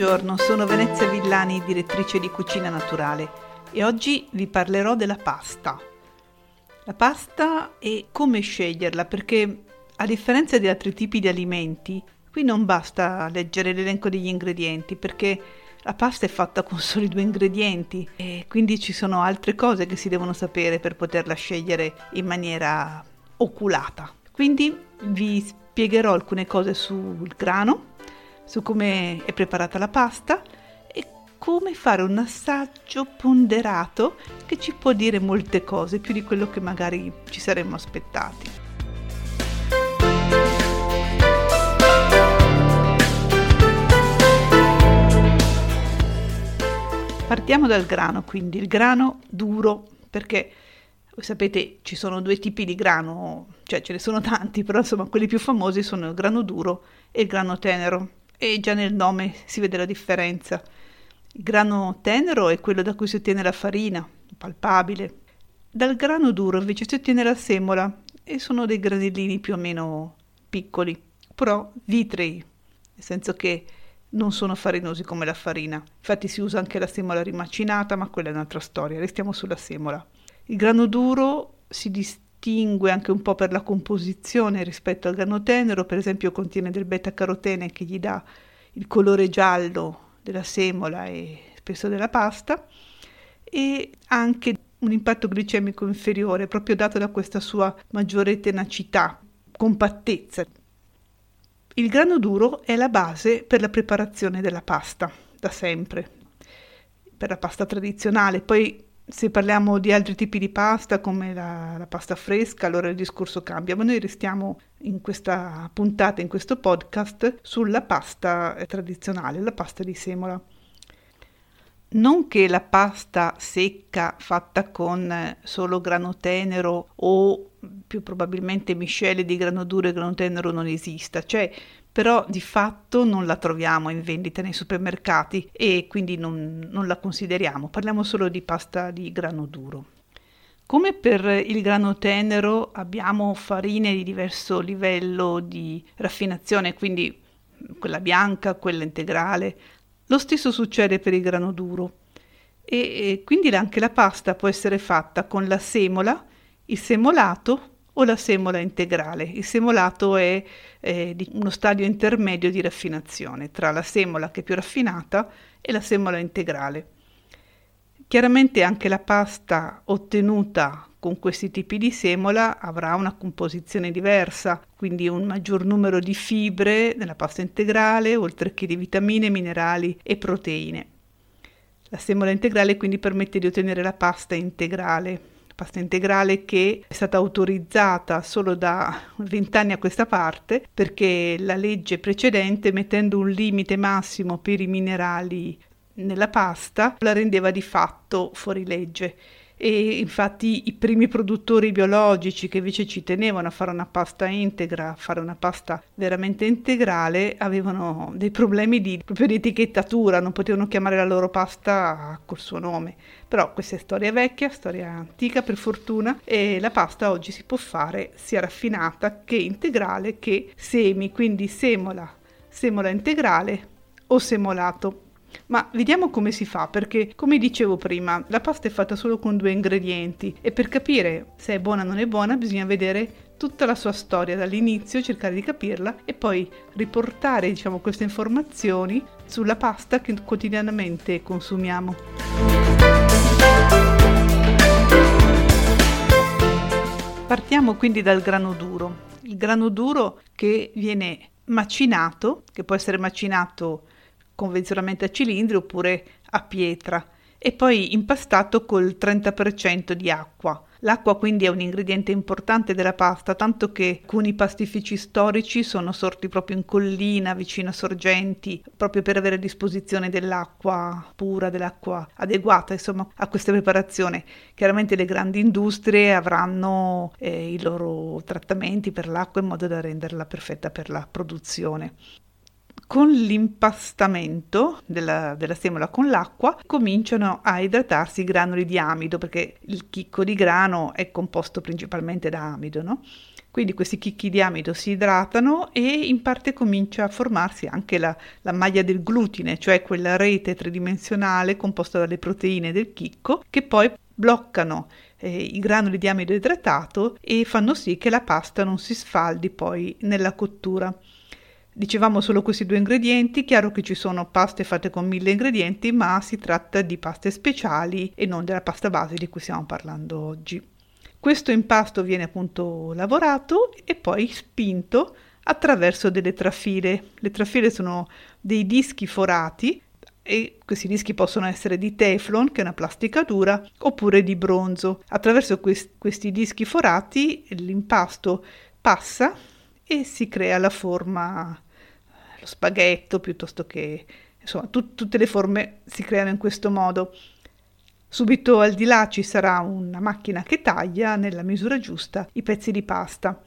Buongiorno, sono Venezia Villani, direttrice di Cucina Naturale e oggi vi parlerò della pasta. La pasta e come sceglierla perché a differenza di altri tipi di alimenti, qui non basta leggere l'elenco degli ingredienti perché la pasta è fatta con soli due ingredienti e quindi ci sono altre cose che si devono sapere per poterla scegliere in maniera oculata. Quindi vi spiegherò alcune cose sul grano, su come è preparata la pasta e come fare un assaggio ponderato che ci può dire molte cose, più di quello che magari ci saremmo aspettati. Partiamo dal grano, quindi il grano duro, perché voi sapete ci sono due tipi di grano, cioè ce ne sono tanti, però insomma quelli più famosi sono il grano duro e il grano tenero e già nel nome si vede la differenza. Il grano tenero è quello da cui si ottiene la farina, palpabile. Dal grano duro invece si ottiene la semola e sono dei granellini più o meno piccoli, però vitrei, nel senso che non sono farinosi come la farina. Infatti si usa anche la semola rimacinata, ma quella è un'altra storia, restiamo sulla semola. Il grano duro si distingue anche un po' per la composizione rispetto al grano tenero, per esempio contiene del beta-carotene che gli dà il colore giallo della semola e spesso della pasta e anche un impatto glicemico inferiore proprio dato da questa sua maggiore tenacità, compattezza. Il grano duro è la base per la preparazione della pasta, da sempre, per la pasta tradizionale, poi se parliamo di altri tipi di pasta come la, la, pasta fresca, allora il discorso cambia, ma noi restiamo in questa puntata, in questo podcast, sulla pasta tradizionale, la pasta di semola. Non che la pasta secca fatta con solo grano tenero o più probabilmente miscele di grano duro e grano tenero non esista, cioè però di fatto non la troviamo in vendita nei supermercati e quindi non, non la consideriamo, parliamo solo di pasta di grano duro. Come per il grano tenero abbiamo farine di diverso livello di raffinazione, quindi quella bianca, quella integrale, lo stesso succede per il grano duro. E, e quindi anche la pasta può essere fatta con la semola, il semolato o la semola integrale. Il semolato è eh, uno stadio intermedio di raffinazione tra la semola che è più raffinata e la semola integrale. Chiaramente anche la pasta ottenuta con questi tipi di semola avrà una composizione diversa, quindi un maggior numero di fibre nella pasta integrale, oltre che di vitamine, minerali e proteine. La semola integrale quindi permette di ottenere la pasta integrale, pasta integrale che è stata autorizzata solo da vent'anni a questa parte perché la legge precedente mettendo un limite massimo per i minerali nella pasta la rendeva di fatto fuori legge e infatti i primi produttori biologici che invece ci tenevano a fare una pasta integra, a fare una pasta veramente integrale, avevano dei problemi di, proprio di etichettatura, non potevano chiamare la loro pasta col suo nome. Però questa è storia vecchia, storia antica per fortuna e la pasta oggi si può fare sia raffinata che integrale che semi, quindi semola, semola integrale o semolato. Ma vediamo come si fa, perché come dicevo prima, la pasta è fatta solo con due ingredienti e per capire se è buona o non è buona bisogna vedere tutta la sua storia dall'inizio, cercare di capirla e poi riportare, diciamo, queste informazioni sulla pasta che quotidianamente consumiamo. Partiamo quindi dal grano duro. Il grano duro che viene macinato, che può essere macinato convenzionalmente a cilindri oppure a pietra e poi impastato col 30% di acqua. L'acqua quindi è un ingrediente importante della pasta, tanto che alcuni pastifici storici sono sorti proprio in collina, vicino a sorgenti, proprio per avere a disposizione dell'acqua pura, dell'acqua adeguata, insomma, a questa preparazione. Chiaramente le grandi industrie avranno eh, i loro trattamenti per l'acqua in modo da renderla perfetta per la produzione con l'impastamento della, della, semola con l'acqua cominciano a idratarsi i granuli di amido perché il chicco di grano è composto principalmente da amido, no? Quindi questi chicchi di amido si idratano e in parte comincia a formarsi anche la, la maglia del glutine, cioè quella rete tridimensionale composta dalle proteine del chicco che poi bloccano eh, i granuli di amido idratato e fanno sì che la pasta non si sfaldi poi nella cottura. Dicevamo solo questi due ingredienti, chiaro che ci sono paste fatte con mille ingredienti, ma si tratta di paste speciali e non della pasta base di cui stiamo parlando oggi. Questo impasto viene appunto lavorato e poi spinto attraverso delle trafile. Le trafile sono dei dischi forati e questi dischi possono essere di Teflon, che è una plastica dura, oppure di bronzo. Attraverso quest- questi dischi forati l'impasto passa e si crea la forma, lo spaghetto piuttosto che insomma tut- tutte le forme si creano in questo modo. Subito al di là ci sarà una macchina che taglia nella misura giusta i pezzi di pasta.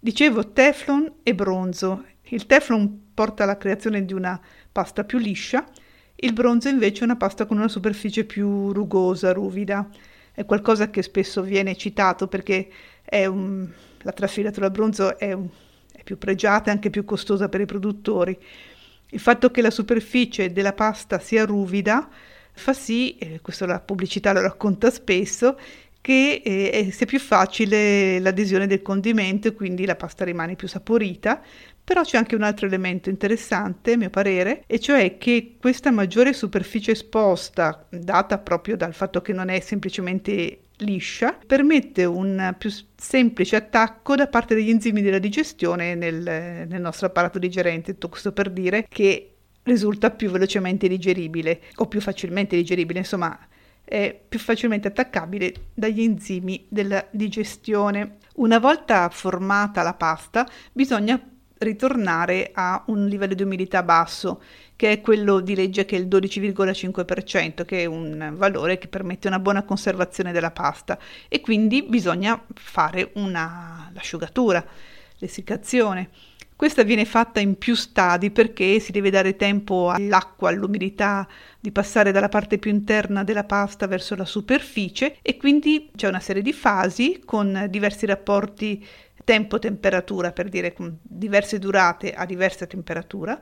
Dicevo teflon e bronzo. Il teflon porta alla creazione di una pasta più liscia, il bronzo invece è una pasta con una superficie più rugosa, ruvida. È qualcosa che spesso viene citato perché è un, la trafilatura al bronzo è, è più pregiata e anche più costosa per i produttori. Il fatto che la superficie della pasta sia ruvida fa sì, eh, questo la pubblicità lo racconta spesso, che eh, sia più facile l'adesione del condimento e quindi la pasta rimane più saporita. Però c'è anche un altro elemento interessante, a mio parere, e cioè che questa maggiore superficie esposta, data proprio dal fatto che non è semplicemente liscia, permette un più semplice attacco da parte degli enzimi della digestione nel, nel nostro apparato digerente. Tutto questo per dire che risulta più velocemente digeribile o più facilmente digeribile, insomma è più facilmente attaccabile dagli enzimi della digestione. Una volta formata la pasta bisogna ritornare a un livello di umidità basso, che è quello di legge che è il 12,5%, che è un valore che permette una buona conservazione della pasta e quindi bisogna fare una, l'asciugatura, l'essiccazione. Questa viene fatta in più stadi perché si deve dare tempo all'acqua, all'umidità di passare dalla parte più interna della pasta verso la superficie e quindi c'è una serie di fasi con diversi rapporti tempo-temperatura, per dire con diverse durate a diversa temperatura.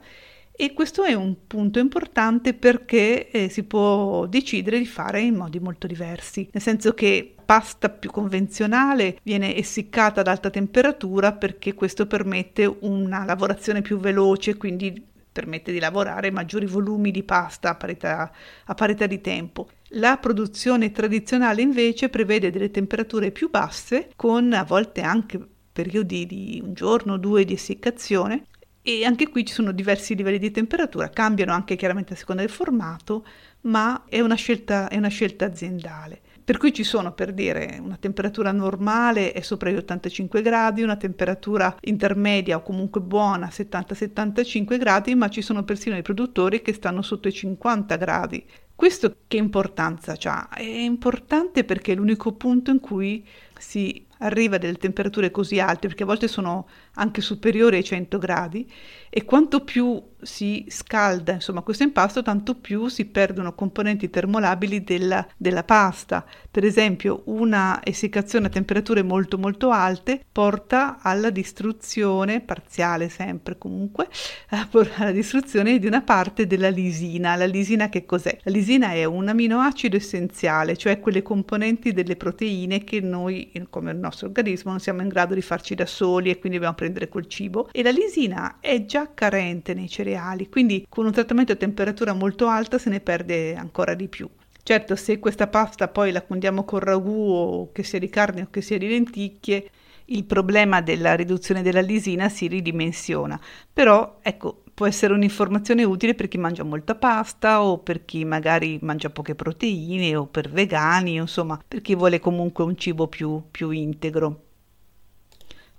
E questo è un punto importante perché eh, si può decidere di fare in modi molto diversi, nel senso che pasta più convenzionale viene essiccata ad alta temperatura perché questo permette una lavorazione più veloce, quindi permette di lavorare maggiori volumi di pasta a parità, a parità di tempo. La produzione tradizionale invece prevede delle temperature più basse con a volte anche periodi di un giorno o due di essiccazione e anche qui ci sono diversi livelli di temperatura, cambiano anche chiaramente a seconda del formato, ma è una scelta, è una scelta aziendale. Per cui ci sono, per dire, una temperatura normale è sopra gli 85 gradi, una temperatura intermedia o comunque buona 70-75 gradi, ma ci sono persino i produttori che stanno sotto i 50 gradi. Questo che importanza ha? È importante perché è l'unico punto in cui si arriva delle temperature così alte, perché a volte sono anche superiori ai 100 gradi, e quanto più si scalda insomma, questo impasto, tanto più si perdono componenti termolabili della, della pasta. Per esempio, una essiccazione a temperature molto molto alte porta alla distruzione, parziale sempre comunque, alla distruzione di una parte della lisina. La lisina che cos'è? La lisina è un aminoacido essenziale, cioè quelle componenti delle proteine che noi, come il nostro organismo, non siamo in grado di farci da soli e quindi dobbiamo prendere col cibo. E la lisina è già carente nei cereali, quindi con un trattamento a temperatura molto alta se ne perde ancora di più. Certo, se questa pasta poi la condiamo con ragù o che sia di carne o che sia di lenticchie, il problema della riduzione della lisina si ridimensiona. Però, ecco, può essere un'informazione utile per chi mangia molta pasta o per chi magari mangia poche proteine o per vegani, insomma, per chi vuole comunque un cibo più, più integro.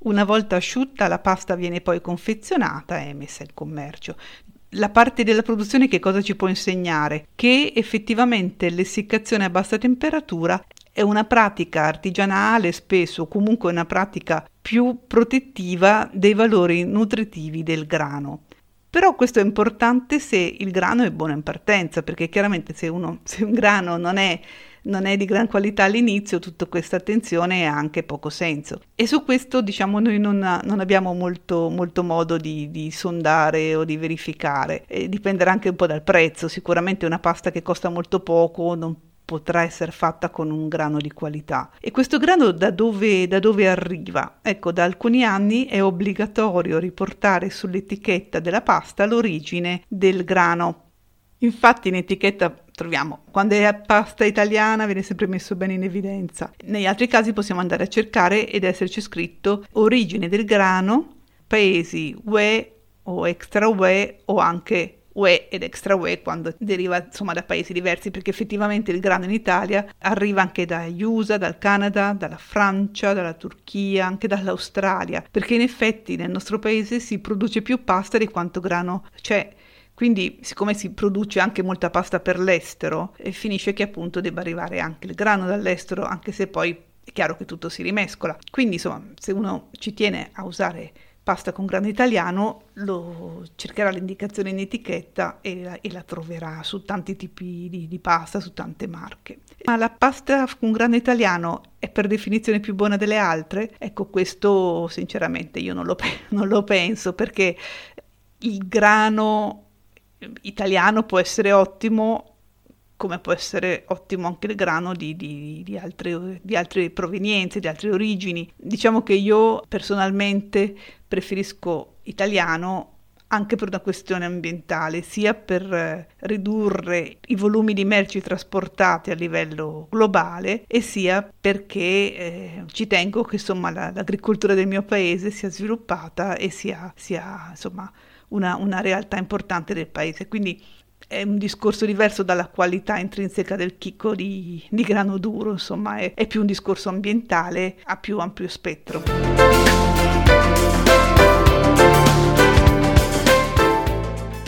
Una volta asciutta la pasta viene poi confezionata e messa in commercio. La parte della produzione che cosa ci può insegnare? Che effettivamente l'essiccazione a bassa temperatura è una pratica artigianale spesso, comunque una pratica più protettiva dei valori nutritivi del grano. Però questo è importante se il grano è buono in partenza, perché chiaramente se, uno, se un grano non è, non è, di gran qualità all'inizio, tutta questa attenzione ha anche poco senso. E su questo diciamo noi non, non abbiamo molto, molto modo di, di, sondare o di verificare. E dipenderà anche un po' dal prezzo, sicuramente una pasta che costa molto poco non potrà essere fatta con un grano di qualità. E questo grano da dove, da dove arriva? Ecco, da alcuni anni è obbligatorio riportare sull'etichetta della pasta l'origine del grano. Infatti in etichetta troviamo quando è pasta italiana viene sempre messo bene in evidenza. Negli altri casi possiamo andare a cercare ed esserci scritto origine del grano, paesi UE o extra UE o anche UE ed extra UE quando deriva insomma da paesi diversi perché effettivamente il grano in Italia arriva anche dagli USA, dal Canada, dalla Francia, dalla Turchia, anche dall'Australia perché in effetti nel nostro paese si produce più pasta di quanto grano c'è. Quindi, siccome si produce anche molta pasta per l'estero, eh, finisce che appunto debba arrivare anche il grano dall'estero, anche se poi è chiaro che tutto si rimescola. Quindi, insomma, se uno ci tiene a usare pasta con grano italiano, lo cercherà l'indicazione in etichetta e la, e la troverà su tanti tipi di, di, pasta, su tante marche. Ma la pasta con grano italiano è per definizione più buona delle altre? Ecco, questo sinceramente io non lo, non lo penso perché il grano italiano può essere ottimo come può essere ottimo anche il grano di, di, di, altre, di, altre, provenienze, di altre origini. Diciamo che io personalmente preferisco italiano anche per una questione ambientale, sia per eh, ridurre i volumi di merci trasportati a livello globale e sia perché eh, ci tengo che insomma, la, l'agricoltura del mio paese sia sviluppata e sia, sia insomma, una, una realtà importante del paese. Quindi è un discorso diverso dalla qualità intrinseca del chicco di, di grano duro, insomma è, è, più un discorso ambientale a più ampio spettro.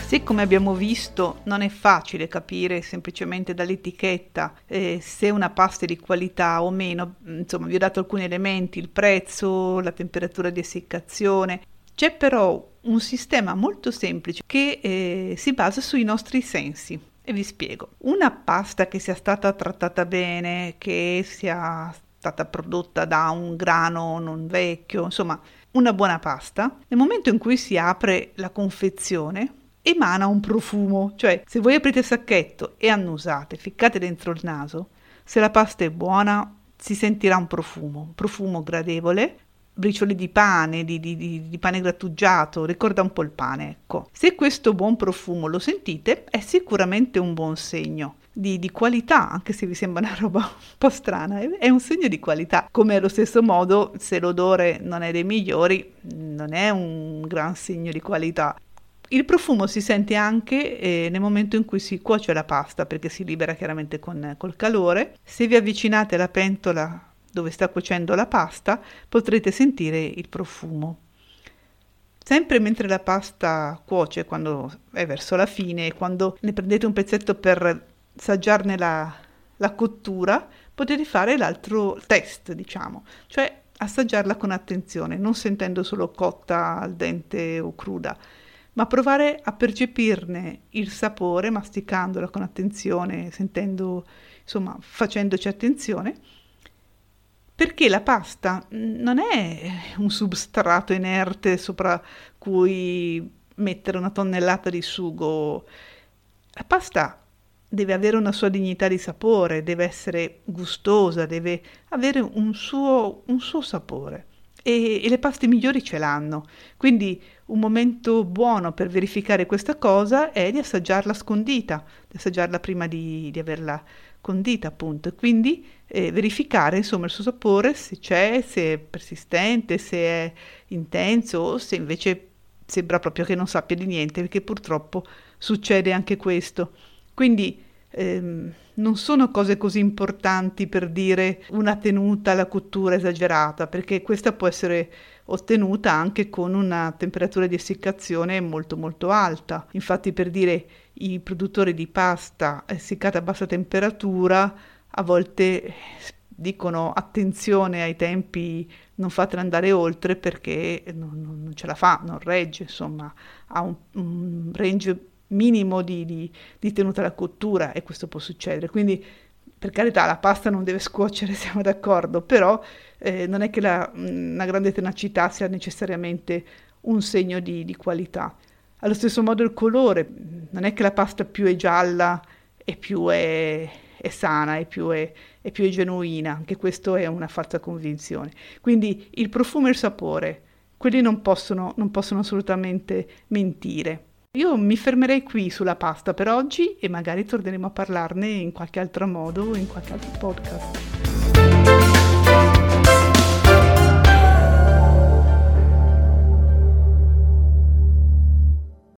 Se come abbiamo visto non è facile capire semplicemente dall'etichetta eh, se una pasta è di qualità o meno, insomma vi ho dato alcuni elementi, il prezzo, la temperatura di essiccazione, c'è però un sistema molto semplice che eh, si basa sui nostri sensi. E vi spiego. Una pasta che sia stata trattata bene, che sia stata prodotta da un grano non vecchio, insomma, una buona pasta, nel momento in cui si apre la confezione, emana un profumo, cioè se voi aprite il sacchetto e annusate, ficcate dentro il naso, se la pasta è buona si sentirà un profumo, un profumo gradevole, bricioli di pane, di, di, di, pane grattugiato, ricorda un po' il pane, ecco. Se questo buon profumo lo sentite, è sicuramente un buon segno. Di, di, qualità, anche se vi sembra una roba un po' strana, è, è un segno di qualità. Come allo stesso modo, se l'odore non è dei migliori, non è un gran segno di qualità. Il profumo si sente anche eh, nel momento in cui si cuoce la pasta, perché si libera chiaramente con, col calore. Se vi avvicinate alla pentola dove sta cuocendo la pasta, potrete sentire il profumo. Sempre mentre la pasta cuoce, quando è verso la fine, quando ne prendete un pezzetto per assaggiarne la, la cottura, potete fare l'altro test, diciamo, cioè assaggiarla con attenzione, non sentendo solo cotta al dente o cruda, ma provare a percepirne il sapore, masticandola con attenzione, sentendo, insomma, facendoci attenzione perché la pasta non è un substrato inerte sopra cui mettere una tonnellata di sugo. La pasta deve avere una sua dignità di sapore, deve essere gustosa, deve avere un suo, un suo sapore. E, e, le paste migliori ce l'hanno. Quindi un momento buono per verificare questa cosa è di assaggiarla scondita, di assaggiarla prima di, di averla condita appunto quindi eh, verificare insomma il suo sapore se c'è, se è persistente, se è intenso o se invece sembra proprio che non sappia di niente perché purtroppo succede anche questo. Quindi ehm, non sono cose così importanti per dire una tenuta alla cottura esagerata perché questa può essere ottenuta anche con una temperatura di essiccazione molto molto alta. Infatti per dire i produttori di pasta essiccata a bassa temperatura a volte dicono attenzione ai tempi, non fatela andare oltre perché non, non, non ce la fa, non regge, insomma, ha un, un range minimo di, di, di, tenuta alla cottura e questo può succedere. Quindi, per carità, la pasta non deve scuocere, siamo d'accordo, però eh, non è che la, una grande tenacità sia necessariamente un segno di, di qualità. Allo stesso modo il colore, non è che la pasta più è gialla e più è, è sana e più è, è più è genuina, anche questo è una falsa convinzione. Quindi il profumo e il sapore, quelli non possono, non possono assolutamente mentire. Io mi fermerei qui sulla pasta per oggi e magari torneremo a parlarne in qualche altro modo, in qualche altro podcast.